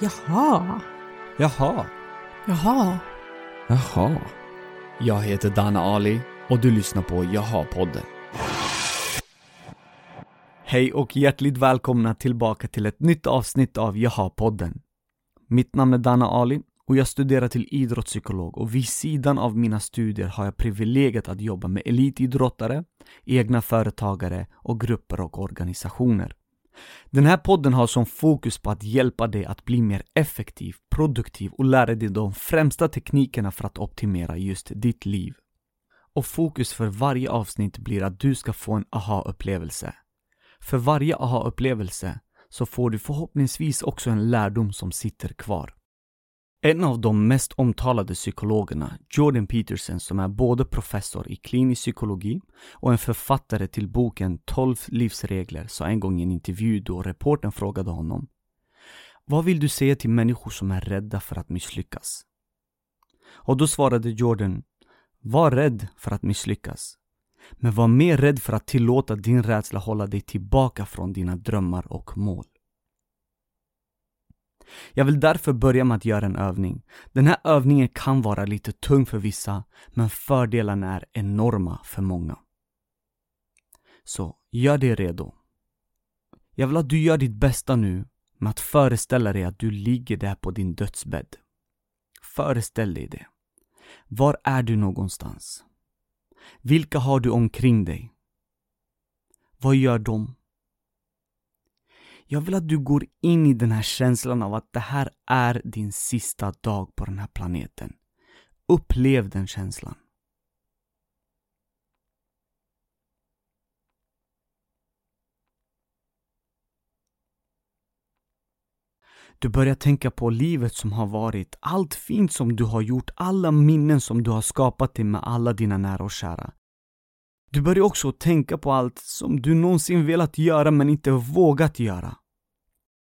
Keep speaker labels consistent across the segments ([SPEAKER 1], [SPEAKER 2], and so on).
[SPEAKER 1] Jaha.
[SPEAKER 2] Jaha.
[SPEAKER 1] Jaha.
[SPEAKER 2] Jaha. Jag heter Dana Ali och du lyssnar på Jaha-podden. Hej och hjärtligt välkomna tillbaka till ett nytt avsnitt av Jaha-podden. Mitt namn är Dana Ali och jag studerar till idrottspsykolog och vid sidan av mina studier har jag privilegiet att jobba med elitidrottare, egna företagare och grupper och organisationer. Den här podden har som fokus på att hjälpa dig att bli mer effektiv, produktiv och lära dig de främsta teknikerna för att optimera just ditt liv. Och fokus för varje avsnitt blir att du ska få en aha-upplevelse. För varje aha-upplevelse så får du förhoppningsvis också en lärdom som sitter kvar. En av de mest omtalade psykologerna, Jordan Peterson, som är både professor i klinisk psykologi och en författare till boken 12 livsregler, sa en gång i en intervju då reporten frågade honom Vad vill du säga till människor som är rädda för att misslyckas? Och då svarade Jordan Var rädd för att misslyckas. Men var mer rädd för att tillåta din rädsla hålla dig tillbaka från dina drömmar och mål. Jag vill därför börja med att göra en övning. Den här övningen kan vara lite tung för vissa, men fördelarna är enorma för många. Så, gör dig redo. Jag vill att du gör ditt bästa nu med att föreställa dig att du ligger där på din dödsbädd. Föreställ dig det. Var är du någonstans? Vilka har du omkring dig? Vad gör de? Jag vill att du går in i den här känslan av att det här är din sista dag på den här planeten. Upplev den känslan. Du börjar tänka på livet som har varit, allt fint som du har gjort, alla minnen som du har skapat dig med alla dina nära och kära. Du börjar också tänka på allt som du någonsin velat göra men inte vågat göra.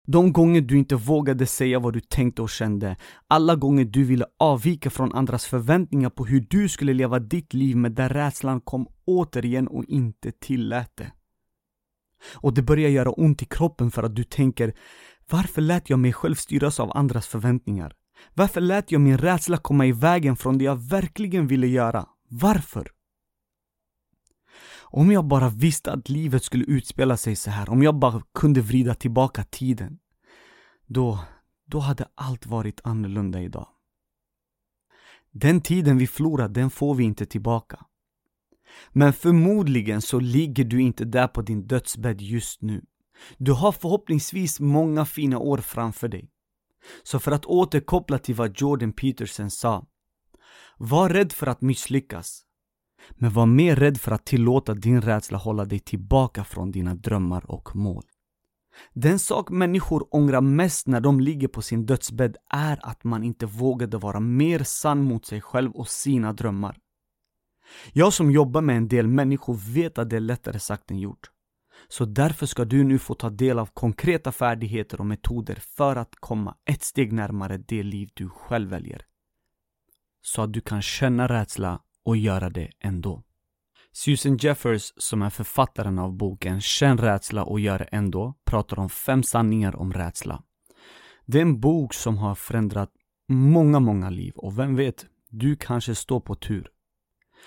[SPEAKER 2] De gånger du inte vågade säga vad du tänkte och kände, alla gånger du ville avvika från andras förväntningar på hur du skulle leva ditt liv men där rädslan kom återigen och inte tillät det. Och det börjar göra ont i kroppen för att du tänker Varför lät jag mig själv styras av andras förväntningar? Varför lät jag min rädsla komma i vägen från det jag verkligen ville göra? Varför? Om jag bara visste att livet skulle utspela sig så här, om jag bara kunde vrida tillbaka tiden. Då, då hade allt varit annorlunda idag. Den tiden vi förlorar, den får vi inte tillbaka. Men förmodligen så ligger du inte där på din dödsbädd just nu. Du har förhoppningsvis många fina år framför dig. Så för att återkoppla till vad Jordan Peterson sa. Var rädd för att misslyckas. Men var mer rädd för att tillåta din rädsla hålla dig tillbaka från dina drömmar och mål. Den sak människor ångrar mest när de ligger på sin dödsbädd är att man inte vågade vara mer sann mot sig själv och sina drömmar. Jag som jobbar med en del människor vet att det är lättare sagt än gjort. Så därför ska du nu få ta del av konkreta färdigheter och metoder för att komma ett steg närmare det liv du själv väljer. Så att du kan känna rädsla och göra det ändå. Susan Jeffers, som är författaren av boken Känn rädsla och gör det ändå, pratar om fem sanningar om rädsla. Det är en bok som har förändrat många, många liv och vem vet, du kanske står på tur.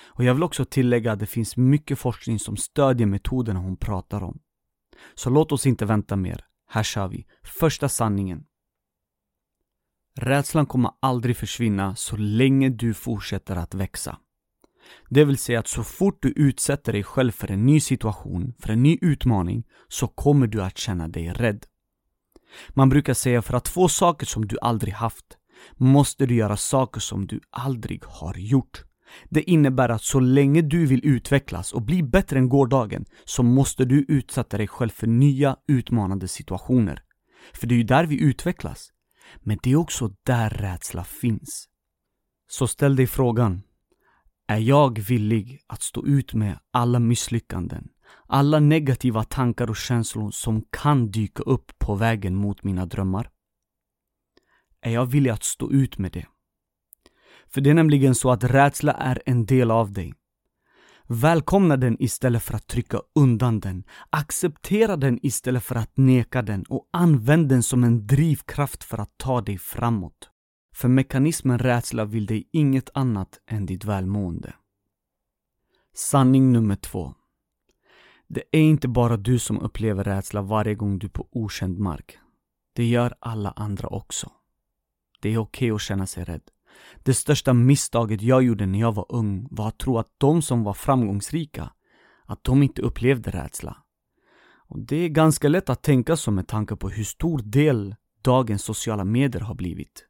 [SPEAKER 2] Och jag vill också tillägga att det finns mycket forskning som stödjer metoderna hon pratar om. Så låt oss inte vänta mer. Här kör vi. Första sanningen. Rädslan kommer aldrig försvinna så länge du fortsätter att växa. Det vill säga att så fort du utsätter dig själv för en ny situation, för en ny utmaning, så kommer du att känna dig rädd. Man brukar säga för att få saker som du aldrig haft, måste du göra saker som du aldrig har gjort. Det innebär att så länge du vill utvecklas och bli bättre än gårdagen så måste du utsätta dig själv för nya utmanande situationer. För det är ju där vi utvecklas. Men det är också där rädsla finns. Så ställ dig frågan, är jag villig att stå ut med alla misslyckanden, alla negativa tankar och känslor som kan dyka upp på vägen mot mina drömmar? Är jag villig att stå ut med det? För det är nämligen så att rädsla är en del av dig. Välkomna den istället för att trycka undan den. Acceptera den istället för att neka den och använd den som en drivkraft för att ta dig framåt. För mekanismen rädsla vill dig inget annat än ditt välmående. Sanning nummer två. Det är inte bara du som upplever rädsla varje gång du är på okänd mark. Det gör alla andra också. Det är okej okay att känna sig rädd. Det största misstaget jag gjorde när jag var ung var att tro att de som var framgångsrika, att de inte upplevde rädsla. Och det är ganska lätt att tänka så med tanke på hur stor del dagens sociala medier har blivit.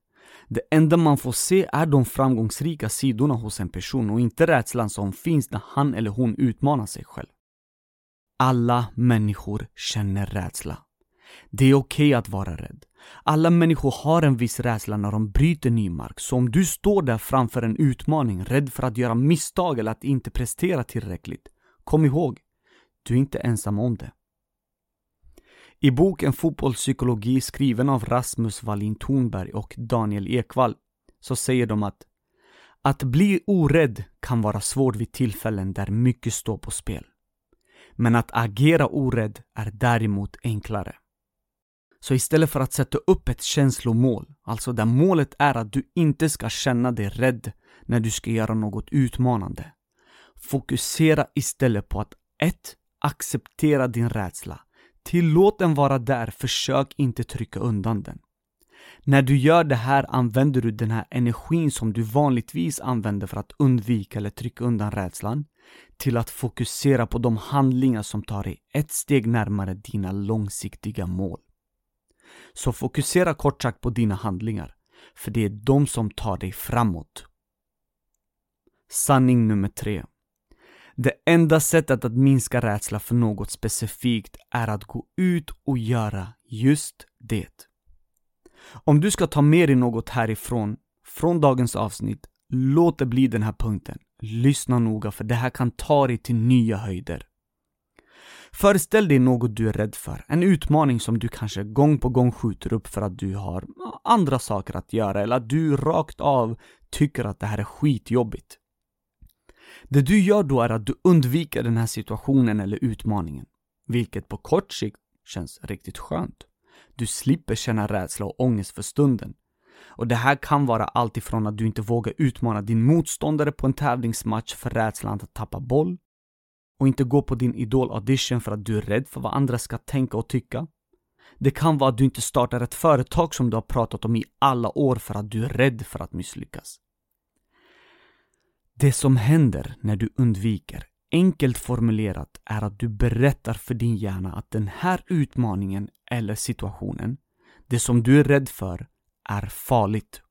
[SPEAKER 2] Det enda man får se är de framgångsrika sidorna hos en person och inte rädslan som finns när han eller hon utmanar sig själv. Alla människor känner rädsla. Det är okej okay att vara rädd. Alla människor har en viss rädsla när de bryter ny mark, så om du står där framför en utmaning, rädd för att göra misstag eller att inte prestera tillräckligt, kom ihåg, du är inte ensam om det. I boken Fotbollspsykologi skriven av Rasmus Wallin Thornberg och Daniel Ekvall så säger de att att bli orädd kan vara svårt vid tillfällen där mycket står på spel. Men att agera orädd är däremot enklare. Så istället för att sätta upp ett känslomål, alltså där målet är att du inte ska känna dig rädd när du ska göra något utmanande. Fokusera istället på att 1. Acceptera din rädsla. Tillåt den vara där, försök inte trycka undan den. När du gör det här använder du den här energin som du vanligtvis använder för att undvika eller trycka undan rädslan till att fokusera på de handlingar som tar dig ett steg närmare dina långsiktiga mål. Så fokusera kort sagt på dina handlingar, för det är de som tar dig framåt. Sanning nummer tre. Det enda sättet att minska rädsla för något specifikt är att gå ut och göra just det. Om du ska ta med dig något härifrån, från dagens avsnitt, låt det bli den här punkten. Lyssna noga för det här kan ta dig till nya höjder. Föreställ dig något du är rädd för, en utmaning som du kanske gång på gång skjuter upp för att du har andra saker att göra eller att du rakt av tycker att det här är skitjobbigt. Det du gör då är att du undviker den här situationen eller utmaningen, vilket på kort sikt känns riktigt skönt. Du slipper känna rädsla och ångest för stunden. Och det här kan vara allt ifrån att du inte vågar utmana din motståndare på en tävlingsmatch för rädslan att tappa boll, och inte gå på din idol-audition för att du är rädd för vad andra ska tänka och tycka. Det kan vara att du inte startar ett företag som du har pratat om i alla år för att du är rädd för att misslyckas. Det som händer när du undviker, enkelt formulerat, är att du berättar för din hjärna att den här utmaningen eller situationen, det som du är rädd för, är farligt.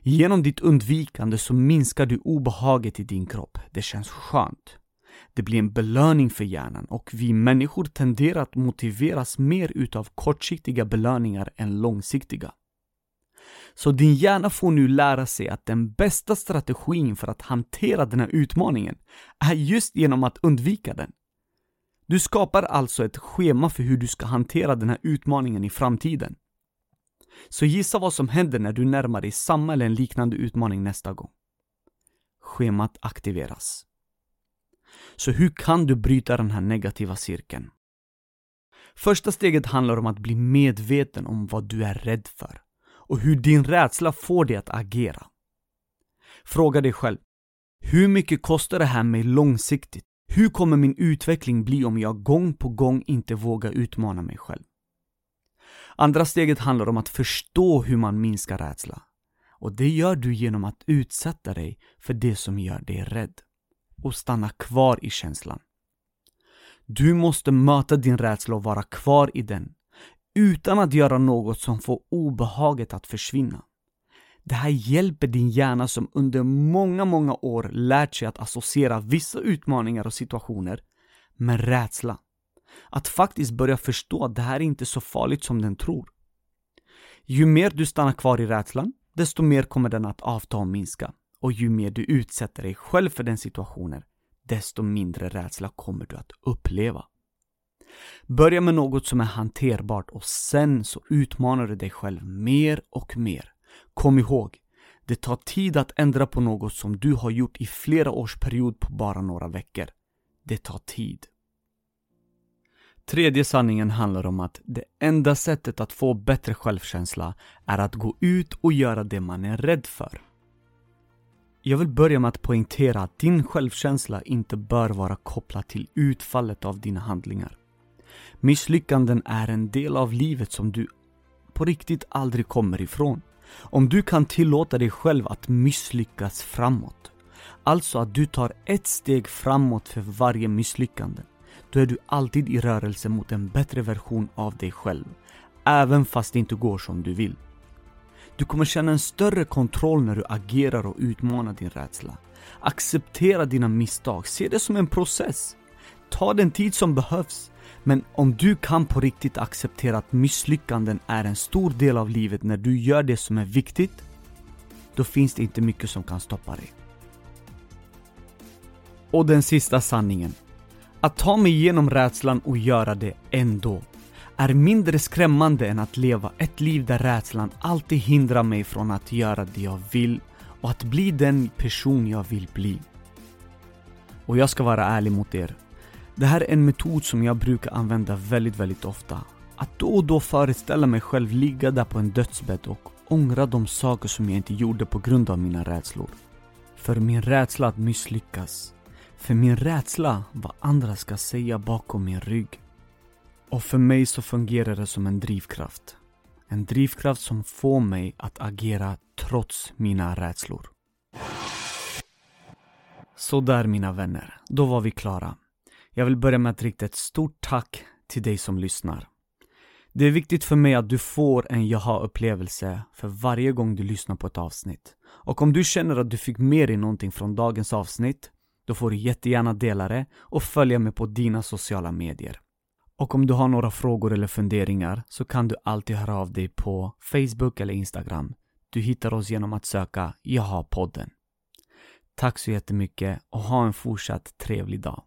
[SPEAKER 2] Genom ditt undvikande så minskar du obehaget i din kropp. Det känns skönt. Det blir en belöning för hjärnan och vi människor tenderar att motiveras mer utav kortsiktiga belöningar än långsiktiga. Så din hjärna får nu lära sig att den bästa strategin för att hantera den här utmaningen är just genom att undvika den. Du skapar alltså ett schema för hur du ska hantera den här utmaningen i framtiden. Så gissa vad som händer när du närmar dig samma eller en liknande utmaning nästa gång. Schemat aktiveras. Så hur kan du bryta den här negativa cirkeln? Första steget handlar om att bli medveten om vad du är rädd för och hur din rädsla får dig att agera. Fråga dig själv, hur mycket kostar det här mig långsiktigt? Hur kommer min utveckling bli om jag gång på gång inte vågar utmana mig själv? Andra steget handlar om att förstå hur man minskar rädsla. Och det gör du genom att utsätta dig för det som gör dig rädd och stanna kvar i känslan. Du måste möta din rädsla och vara kvar i den utan att göra något som får obehaget att försvinna. Det här hjälper din hjärna som under många, många år lärt sig att associera vissa utmaningar och situationer med rädsla. Att faktiskt börja förstå att det här är inte så farligt som den tror. Ju mer du stannar kvar i rädslan, desto mer kommer den att avta och minska. Och ju mer du utsätter dig själv för den situationen, desto mindre rädsla kommer du att uppleva. Börja med något som är hanterbart och sen så utmanar du dig själv mer och mer. Kom ihåg, Det tar tid att ändra på något som du har gjort i flera års period på bara några veckor. Det tar tid. Tredje sanningen handlar om att det enda sättet att få bättre självkänsla är att gå ut och göra det man är rädd för. Jag vill börja med att poängtera att din självkänsla inte bör vara kopplad till utfallet av dina handlingar. Misslyckanden är en del av livet som du på riktigt aldrig kommer ifrån. Om du kan tillåta dig själv att misslyckas framåt, alltså att du tar ett steg framåt för varje misslyckande, då är du alltid i rörelse mot en bättre version av dig själv, även fast det inte går som du vill. Du kommer känna en större kontroll när du agerar och utmanar din rädsla. Acceptera dina misstag, se det som en process. Ta den tid som behövs. Men om du kan på riktigt acceptera att misslyckanden är en stor del av livet när du gör det som är viktigt, då finns det inte mycket som kan stoppa dig. Och den sista sanningen. Att ta mig igenom rädslan och göra det ändå är mindre skrämmande än att leva ett liv där rädslan alltid hindrar mig från att göra det jag vill och att bli den person jag vill bli. Och jag ska vara ärlig mot er. Det här är en metod som jag brukar använda väldigt, väldigt ofta. Att då och då föreställa mig själv ligga där på en dödsbädd och ångra de saker som jag inte gjorde på grund av mina rädslor. För min rädsla att misslyckas. För min rädsla vad andra ska säga bakom min rygg. Och för mig så fungerar det som en drivkraft. En drivkraft som får mig att agera trots mina rädslor. Så där mina vänner, då var vi klara. Jag vill börja med att rikta ett stort tack till dig som lyssnar. Det är viktigt för mig att du får en jaha-upplevelse för varje gång du lyssnar på ett avsnitt. Och om du känner att du fick med dig någonting från dagens avsnitt, då får du jättegärna dela det och följa mig på dina sociala medier. Och om du har några frågor eller funderingar så kan du alltid höra av dig på Facebook eller Instagram. Du hittar oss genom att söka Jaha-podden. Tack så jättemycket och ha en fortsatt trevlig dag.